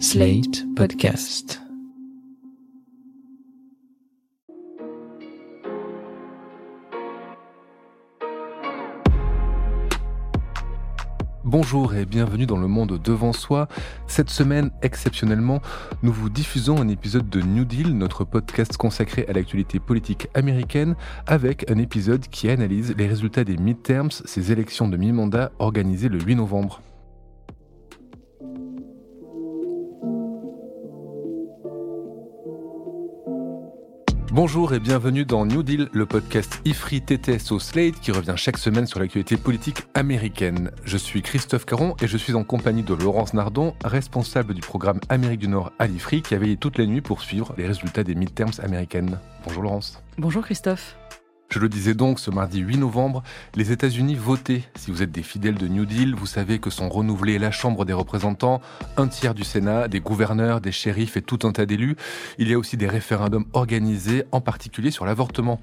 Slate Podcast. Bonjour et bienvenue dans le monde devant soi. Cette semaine, exceptionnellement, nous vous diffusons un épisode de New Deal, notre podcast consacré à l'actualité politique américaine, avec un épisode qui analyse les résultats des midterms, ces élections de mi-mandat organisées le 8 novembre. Bonjour et bienvenue dans New Deal, le podcast IFRI TTS au Slate qui revient chaque semaine sur l'actualité politique américaine. Je suis Christophe Caron et je suis en compagnie de Laurence Nardon, responsable du programme Amérique du Nord à l'IFRI qui a veillé toute la nuit pour suivre les résultats des midterms américaines. Bonjour Laurence. Bonjour Christophe. Je le disais donc, ce mardi 8 novembre, les États-Unis votaient. Si vous êtes des fidèles de New Deal, vous savez que sont renouvelés la Chambre des représentants, un tiers du Sénat, des gouverneurs, des shérifs et tout un tas d'élus. Il y a aussi des référendums organisés, en particulier sur l'avortement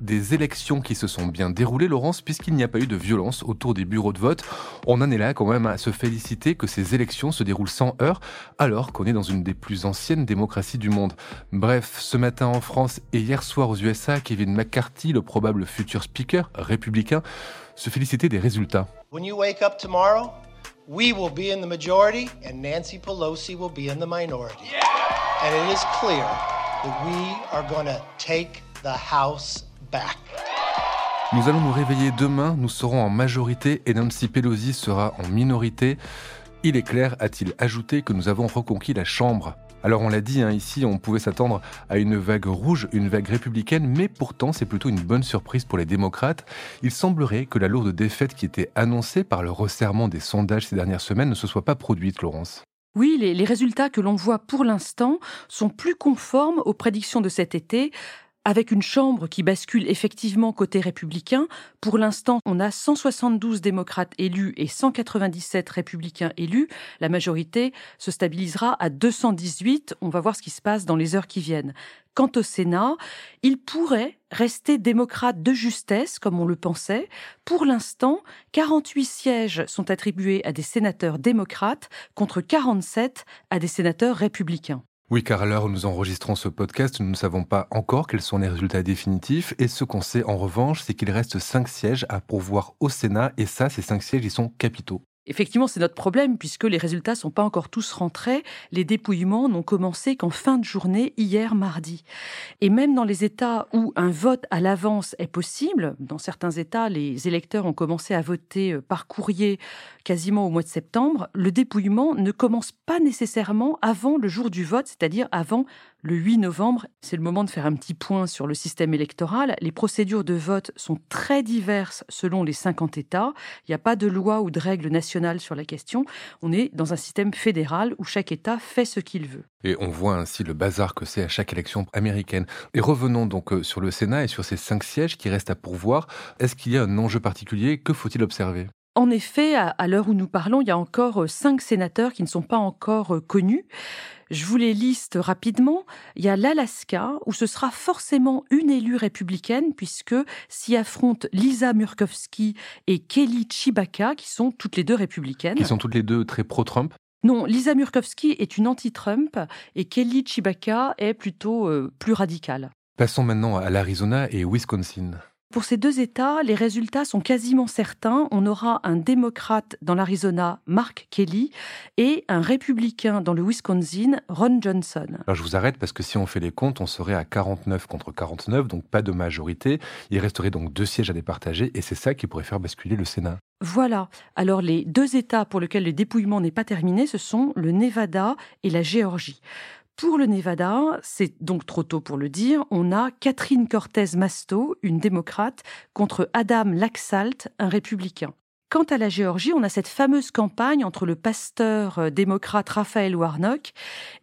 des élections qui se sont bien déroulées, Laurence, puisqu'il n'y a pas eu de violence autour des bureaux de vote. On en est là quand même à se féliciter que ces élections se déroulent sans heurts, alors qu'on est dans une des plus anciennes démocraties du monde. Bref, ce matin en France et hier soir aux USA, Kevin McCarthy, le probable futur speaker républicain, se félicitait des résultats. When you wake up tomorrow, we will be in the majority and Nancy Pelosi will be in the minority. And it is clear that we are going to take the House nous allons nous réveiller demain, nous serons en majorité et Nancy Pelosi sera en minorité. Il est clair, a-t-il ajouté, que nous avons reconquis la Chambre. Alors on l'a dit, hein, ici on pouvait s'attendre à une vague rouge, une vague républicaine, mais pourtant c'est plutôt une bonne surprise pour les démocrates. Il semblerait que la lourde défaite qui était annoncée par le resserrement des sondages ces dernières semaines ne se soit pas produite, Laurence. Oui, les, les résultats que l'on voit pour l'instant sont plus conformes aux prédictions de cet été, avec une chambre qui bascule effectivement côté républicain. Pour l'instant, on a 172 démocrates élus et 197 républicains élus. La majorité se stabilisera à 218. On va voir ce qui se passe dans les heures qui viennent. Quant au Sénat, il pourrait rester démocrate de justesse, comme on le pensait. Pour l'instant, 48 sièges sont attribués à des sénateurs démocrates contre 47 à des sénateurs républicains. Oui, car à l'heure où nous enregistrons ce podcast, nous ne savons pas encore quels sont les résultats définitifs. Et ce qu'on sait en revanche, c'est qu'il reste cinq sièges à pourvoir au Sénat. Et ça, ces cinq sièges, ils sont capitaux. Effectivement, c'est notre problème puisque les résultats sont pas encore tous rentrés. Les dépouillements n'ont commencé qu'en fin de journée hier mardi. Et même dans les États où un vote à l'avance est possible, dans certains États, les électeurs ont commencé à voter euh, par courrier quasiment au mois de septembre, le dépouillement ne commence pas nécessairement avant le jour du vote, c'est-à-dire avant le 8 novembre. C'est le moment de faire un petit point sur le système électoral. Les procédures de vote sont très diverses selon les 50 États. Il n'y a pas de loi ou de règles nationales sur la question. On est dans un système fédéral où chaque État fait ce qu'il veut. Et on voit ainsi le bazar que c'est à chaque élection américaine. Et revenons donc euh, sur le Sénat et sur ces cinq sièges qui restent à pourvoir. Est-ce qu'il y a un enjeu particulier? Que faut-il observer? En effet, à l'heure où nous parlons, il y a encore euh, cinq sénateurs qui ne sont pas encore euh, connus. Je vous les liste rapidement. Il y a l'Alaska, où ce sera forcément une élue républicaine, puisque s'y affrontent Lisa Murkowski et Kelly Chibaka, qui sont toutes les deux républicaines. Qui sont toutes les deux très pro-Trump non, Lisa Murkowski est une anti-Trump et Kelly Chibaka est plutôt euh, plus radicale. Passons maintenant à l'Arizona et Wisconsin. Pour ces deux États, les résultats sont quasiment certains. On aura un démocrate dans l'Arizona, Mark Kelly, et un républicain dans le Wisconsin, Ron Johnson. Alors je vous arrête parce que si on fait les comptes, on serait à 49 contre 49, donc pas de majorité. Il resterait donc deux sièges à départager, et c'est ça qui pourrait faire basculer le Sénat. Voilà. Alors les deux États pour lesquels le dépouillement n'est pas terminé, ce sont le Nevada et la Géorgie. Pour le Nevada, c'est donc trop tôt pour le dire, on a Catherine Cortez Masto, une démocrate, contre Adam Laxalt, un républicain. Quant à la Géorgie, on a cette fameuse campagne entre le pasteur euh, démocrate Raphaël Warnock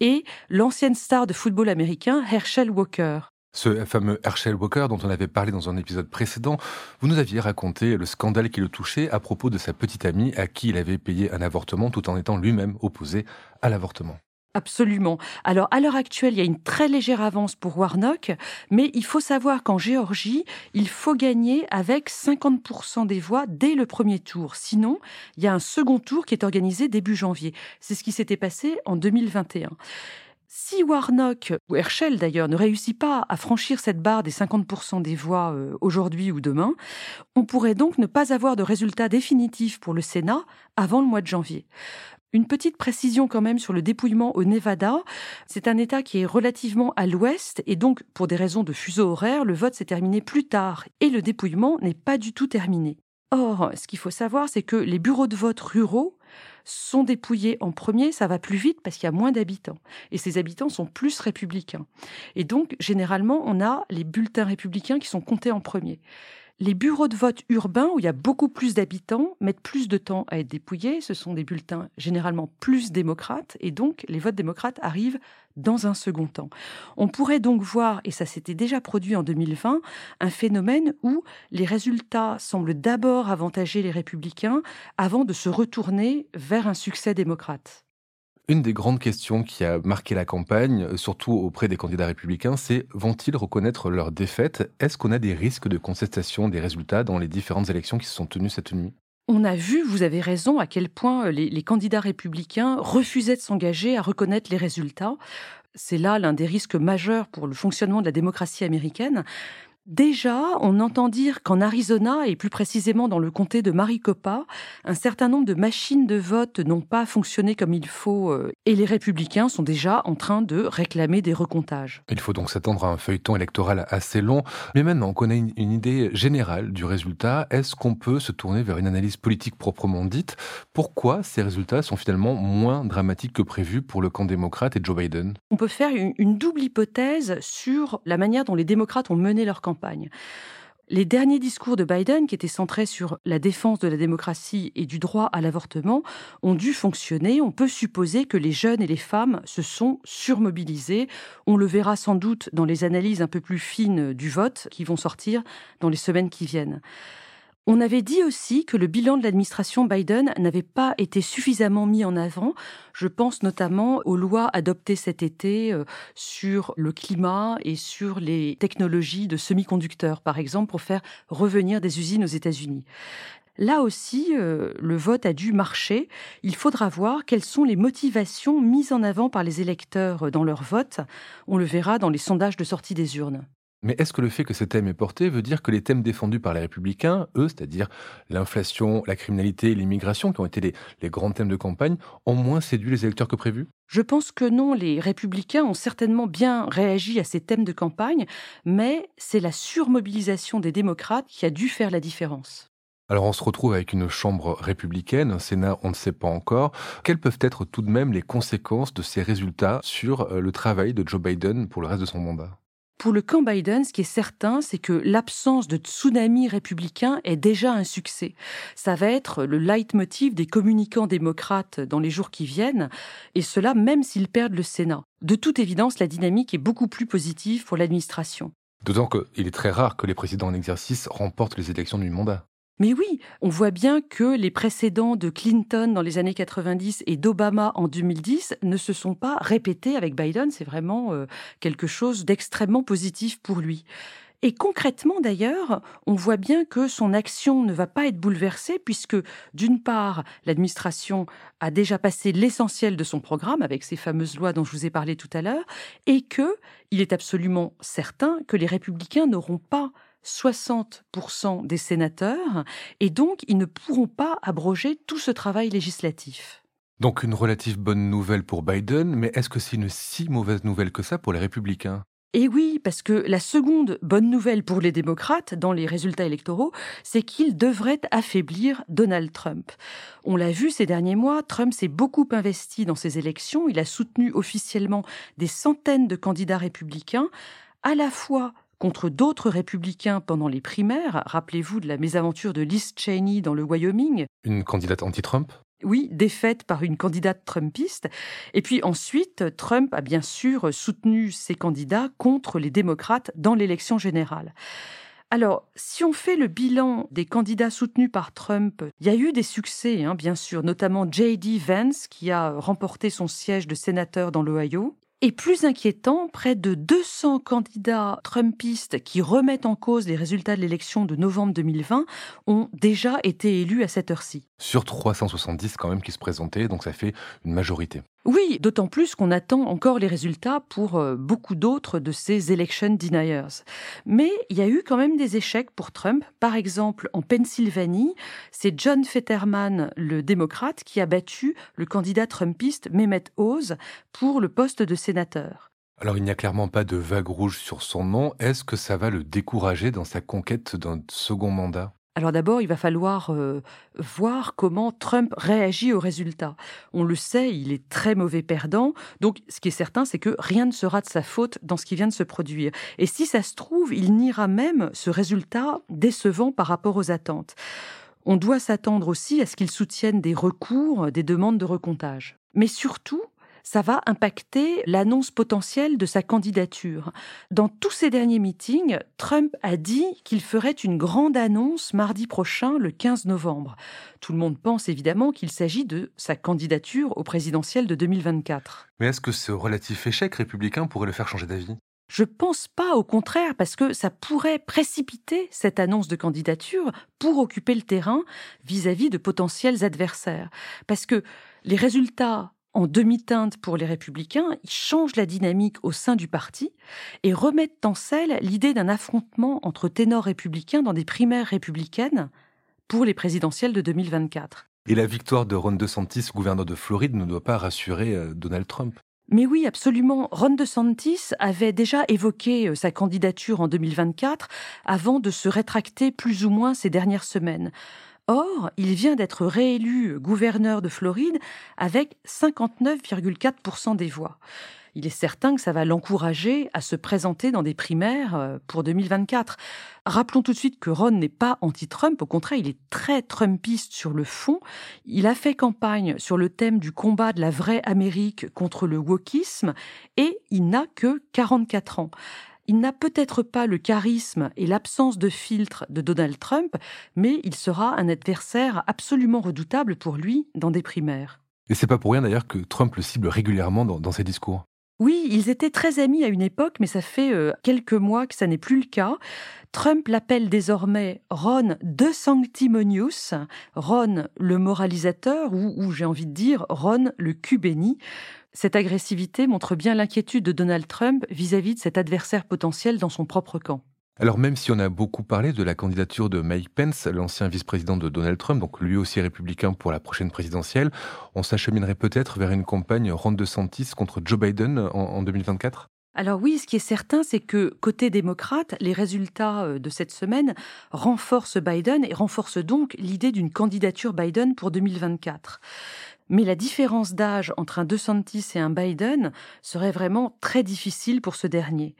et l'ancienne star de football américain Herschel Walker. Ce fameux Herschel Walker dont on avait parlé dans un épisode précédent, vous nous aviez raconté le scandale qui le touchait à propos de sa petite amie à qui il avait payé un avortement tout en étant lui-même opposé à l'avortement. Absolument. Alors, à l'heure actuelle, il y a une très légère avance pour Warnock, mais il faut savoir qu'en Géorgie, il faut gagner avec 50% des voix dès le premier tour. Sinon, il y a un second tour qui est organisé début janvier. C'est ce qui s'était passé en 2021. Si Warnock, ou Herschel d'ailleurs, ne réussit pas à franchir cette barre des 50% des voix euh, aujourd'hui ou demain, on pourrait donc ne pas avoir de résultat définitif pour le Sénat avant le mois de janvier. Une petite précision quand même sur le dépouillement au Nevada. C'est un État qui est relativement à l'ouest et donc pour des raisons de fuseau horaire, le vote s'est terminé plus tard et le dépouillement n'est pas du tout terminé. Or, ce qu'il faut savoir, c'est que les bureaux de vote ruraux sont dépouillés en premier, ça va plus vite parce qu'il y a moins d'habitants. Et ces habitants sont plus républicains. Et donc, généralement, on a les bulletins républicains qui sont comptés en premier. Les bureaux de vote urbains, où il y a beaucoup plus d'habitants, mettent plus de temps à être dépouillés. Ce sont des bulletins généralement plus démocrates, et donc les votes démocrates arrivent dans un second temps. On pourrait donc voir, et ça s'était déjà produit en 2020, un phénomène où les résultats semblent d'abord avantager les républicains avant de se retourner vers un succès démocrate. Une des grandes questions qui a marqué la campagne, surtout auprès des candidats républicains, c'est vont-ils reconnaître leur défaite? Est-ce qu'on a des risques de contestation des résultats dans les différentes élections qui se sont tenues cette nuit? On a vu, vous avez raison, à quel point les, les candidats républicains refusaient de s'engager à reconnaître les résultats. C'est là l'un des risques majeurs pour le fonctionnement de la démocratie américaine. Déjà, on entend dire qu'en Arizona, et plus précisément dans le comté de Maricopa, un certain nombre de machines de vote n'ont pas fonctionné comme il faut, euh, et les républicains sont déjà en train de réclamer des recomptages. Il faut donc s'attendre à un feuilleton électoral assez long, mais maintenant on connaît une, une idée générale du résultat. Est-ce qu'on peut se tourner vers une analyse politique proprement dite? Pourquoi ces résultats sont finalement moins dramatiques que prévu pour le camp démocrate et Joe Biden? On peut faire une, une double hypothèse sur la manière dont les démocrates ont mené leur les derniers discours de Biden, qui étaient centrés sur la défense de la démocratie et du droit à l'avortement, ont dû fonctionner. On peut supposer que les jeunes et les femmes se sont surmobilisés. On le verra sans doute dans les analyses un peu plus fines du vote qui vont sortir dans les semaines qui viennent. On avait dit aussi que le bilan de l'administration Biden n'avait pas été suffisamment mis en avant. Je pense notamment aux lois adoptées cet été euh, sur le climat et sur les technologies de semi-conducteurs, par exemple, pour faire revenir des usines aux États-Unis. Là aussi, euh, le vote a dû marcher. Il faudra voir quelles sont les motivations mises en avant par les électeurs dans leur vote. On le verra dans les sondages de sortie des urnes. Mais est-ce que le fait que ce thème est porté veut dire que les thèmes défendus par les républicains, eux, c'est-à-dire l'inflation, la criminalité et l'immigration, qui ont été les, les, grands thèmes de campagne, ont moins séduit les électeurs que prévu? Je pense que non, les républicains ont certainement bien réagi à ces thèmes de campagne, mais c'est la surmobilisation des démocrates qui a dû faire la différence. Alors on se retrouve avec une chambre républicaine, un Sénat on ne sait pas encore. Quelles peuvent être tout de même les conséquences de ces résultats sur euh, le travail de Joe Biden pour le reste de son mandat? Pour le camp Biden, ce qui est certain, c'est que l'absence de tsunami républicain est déjà un succès. Ça va être le leitmotiv des communicants démocrates dans les jours qui viennent, et cela même s'ils perdent le Sénat. De toute évidence, la dynamique est beaucoup plus positive pour l'administration. D'autant qu'il est très rare que les présidents en exercice remportent les élections du mandat. Mais oui, on voit bien que les précédents de Clinton dans les années 90 et d'Obama en 2010 ne se sont pas répétés avec Biden. C'est vraiment euh, quelque chose d'extrêmement positif pour lui. Et concrètement d'ailleurs, on voit bien que son action ne va pas être bouleversée puisque d'une part, l'administration a déjà passé l'essentiel de son programme avec ces fameuses lois dont je vous ai parlé tout à l'heure et que il est absolument certain que les républicains n'auront pas 60% des sénateurs, et donc ils ne pourront pas abroger tout ce travail législatif. Donc une relative bonne nouvelle pour Biden, mais est-ce que c'est une si mauvaise nouvelle que ça pour les républicains? Et oui, parce que la seconde bonne nouvelle pour les démocrates dans les résultats électoraux, c'est qu'ils devraient affaiblir Donald Trump. On l'a vu ces derniers mois, Trump s'est beaucoup investi dans ces élections, il a soutenu officiellement des centaines de candidats républicains, à la fois contre d'autres républicains pendant les primaires. Rappelez-vous de la mésaventure de Liz Cheney dans le Wyoming. Une candidate anti-Trump? Oui, défaite par une candidate trumpiste. Et puis ensuite, Trump a bien sûr soutenu ses candidats contre les démocrates dans l'élection générale. alors, si on fait le bilan des candidats soutenus par Trump, il y a eu des succès, hein, bien sûr, notamment J.D. Vance, qui a remporté son siège de sénateur dans l'Ohio. Et plus inquiétant, près de 200 candidats trumpistes qui remettent en cause les résultats de l'élection de novembre 2020 ont déjà été élus à cette heure-ci. Sur 370 quand même qui se présentaient, donc ça fait une majorité. Oui, d'autant plus qu'on attend encore les résultats pour euh, beaucoup d'autres de ces election deniers. Mais il y a eu quand même des échecs pour Trump. Par exemple, en Pennsylvanie, c'est John Fetterman, le démocrate, qui a battu le candidat trumpiste Mehmet Oz pour le poste de sénateur. Alors il n'y a clairement pas de vague rouge sur son nom. Est-ce que ça va le décourager dans sa conquête d'un second mandat? Alors d'abord, il va falloir euh, voir comment Trump réagit aux résultats. On le sait, il est très mauvais perdant. Donc ce qui est certain, c'est que rien ne sera de sa faute dans ce qui vient de se produire. Et si ça se trouve, il niera même ce résultat décevant par rapport aux attentes. On doit s'attendre aussi à ce qu'il soutienne des recours, des demandes de recomptage. Mais surtout, ça va impacter l'annonce potentielle de sa candidature. Dans tous ces derniers meetings, Trump a dit qu'il ferait une grande annonce mardi prochain, le 15 novembre. Tout le monde pense évidemment qu'il s'agit de sa candidature au présidentiel de 2024. Mais est-ce que ce relatif échec républicain pourrait le faire changer d'avis? Je pense pas, au contraire, parce que ça pourrait précipiter cette annonce de candidature pour occuper le terrain vis à -vis de potentiels adversaires. Parce que les résultats en demi-teinte pour les républicains, ils changent la dynamique au sein du parti et remettent en selle l'idée d'un affrontement entre ténors républicains dans des primaires républicaines pour les présidentielles de 2024. Et la victoire de Ron DeSantis, gouverneur de Floride, ne doit pas rassurer euh, Donald Trump. Mais oui, absolument. Ron DeSantis avait déjà évoqué euh, sa candidature en 2024 avant de se rétracter plus ou moins ces dernières semaines. Or, il vient d'être réélu gouverneur de Floride avec 59,4% des voix. Il est certain que ça va l'encourager à se présenter dans des primaires euh, pour 2024. Rappelons tout de suite que Ron n'est pas anti-Trump, au contraire, il est très Trumpiste sur le fond. Il a fait campagne sur le thème du combat de la vraie Amérique contre le wokisme et il n'a que 44 ans. Il n'a peut-être pas le charisme et l'absence de filtre de Donald Trump, mais il sera un adversaire absolument redoutable pour lui dans des primaires. Et c'est pas pour rien d'ailleurs que Trump le cible régulièrement dans, ses discours. Oui, ils étaient très amis à une époque, mais ça fait euh, quelques mois que ça n'est plus le cas. Trump l'appelle désormais Ron de Sanctimonious, Ron le moralisateur, ou, ou j'ai envie de dire Ron le cul béni. Cette agressivité montre bien l'inquiétude de Donald Trump vis-à-vis de cet adversaire potentiel dans son propre camp. Alors même si on a beaucoup parlé de la candidature de Mike Pence, l'ancien vice-président de Donald Trump, donc lui aussi républicain pour la prochaine présidentielle, on s'acheminerait peut-être vers une campagne ronde de Santis contre Joe Biden en, 2024 alors oui, ce qui est certain, c'est que côté démocrate, les résultats euh, de cette semaine renforcent Biden et renforcent donc l'idée d'une candidature Biden pour 2024. Mais la différence d'âge entre un DeSantis et un Biden serait vraiment très difficile pour ce dernier.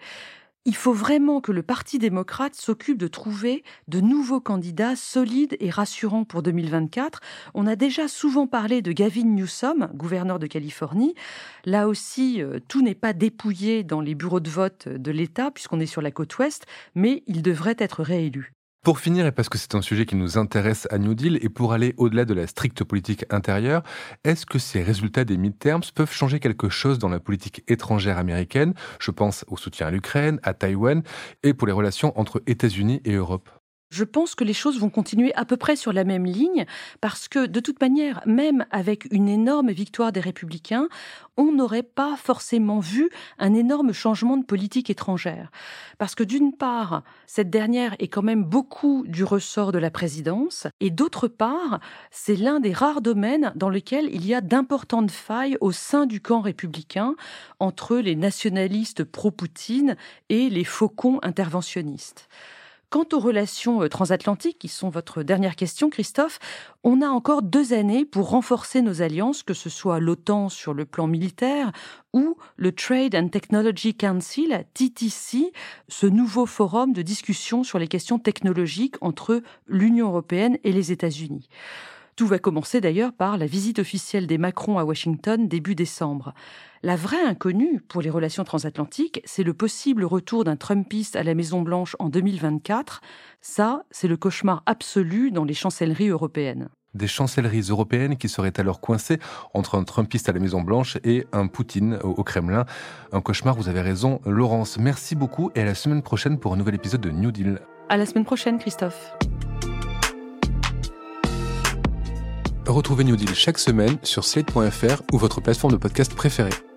Il faut vraiment que le Parti démocrate s'occupe de trouver de nouveaux candidats solides et rassurants pour 2024. On a déjà souvent parlé de Gavin Newsom, gouverneur de Californie. Là aussi, euh, tout n'est pas dépouillé dans les bureaux de vote de l'État, puisqu'on est sur la côte ouest, mais il devrait être réélu. Pour finir, et parce que c'est un sujet qui nous intéresse à New Deal, et pour aller au-delà de la stricte politique intérieure, est-ce que ces résultats des midterms peuvent changer quelque chose dans la politique étrangère américaine? Je pense au soutien à l'Ukraine, à Taïwan, et pour les relations entre États-Unis et Europe. Je pense que les choses vont continuer à peu près sur la même ligne parce que de toute manière, même avec une énorme victoire des républicains, on n'aurait pas forcément vu un énorme changement de politique étrangère. Parce que d'une part, cette dernière est quand même beaucoup du ressort de la présidence et d'autre part, c'est l'un des rares domaines dans lesquels il y a d'importantes failles au sein du camp républicain entre les nationalistes pro-Poutine et les faucons interventionnistes. Quant aux relations euh, transatlantiques, qui sont votre dernière question, Christophe, on a encore deux années pour renforcer nos alliances, que ce soit l'OTAN sur le plan militaire ou le Trade and Technology Council, TTC, ce nouveau forum de discussion sur les questions technologiques entre l'Union européenne et les États-Unis. Tout va commencer d'ailleurs par la visite officielle des Macron à Washington début décembre. La vraie inconnue pour les relations transatlantiques, c'est le possible retour d'un Trumpiste à la Maison-Blanche en 2024. Ça, c'est le cauchemar absolu dans les chancelleries européennes des chancelleries européennes qui seraient alors coincées entre un Trumpiste à la Maison-Blanche et un Poutine au Kremlin. Un cauchemar, vous avez raison, Laurence. Merci beaucoup et à la semaine prochaine pour un nouvel épisode de New Deal. À la semaine prochaine, Christophe. Retrouvez New Deal chaque semaine sur slate.fr ou votre plateforme de podcast préférée.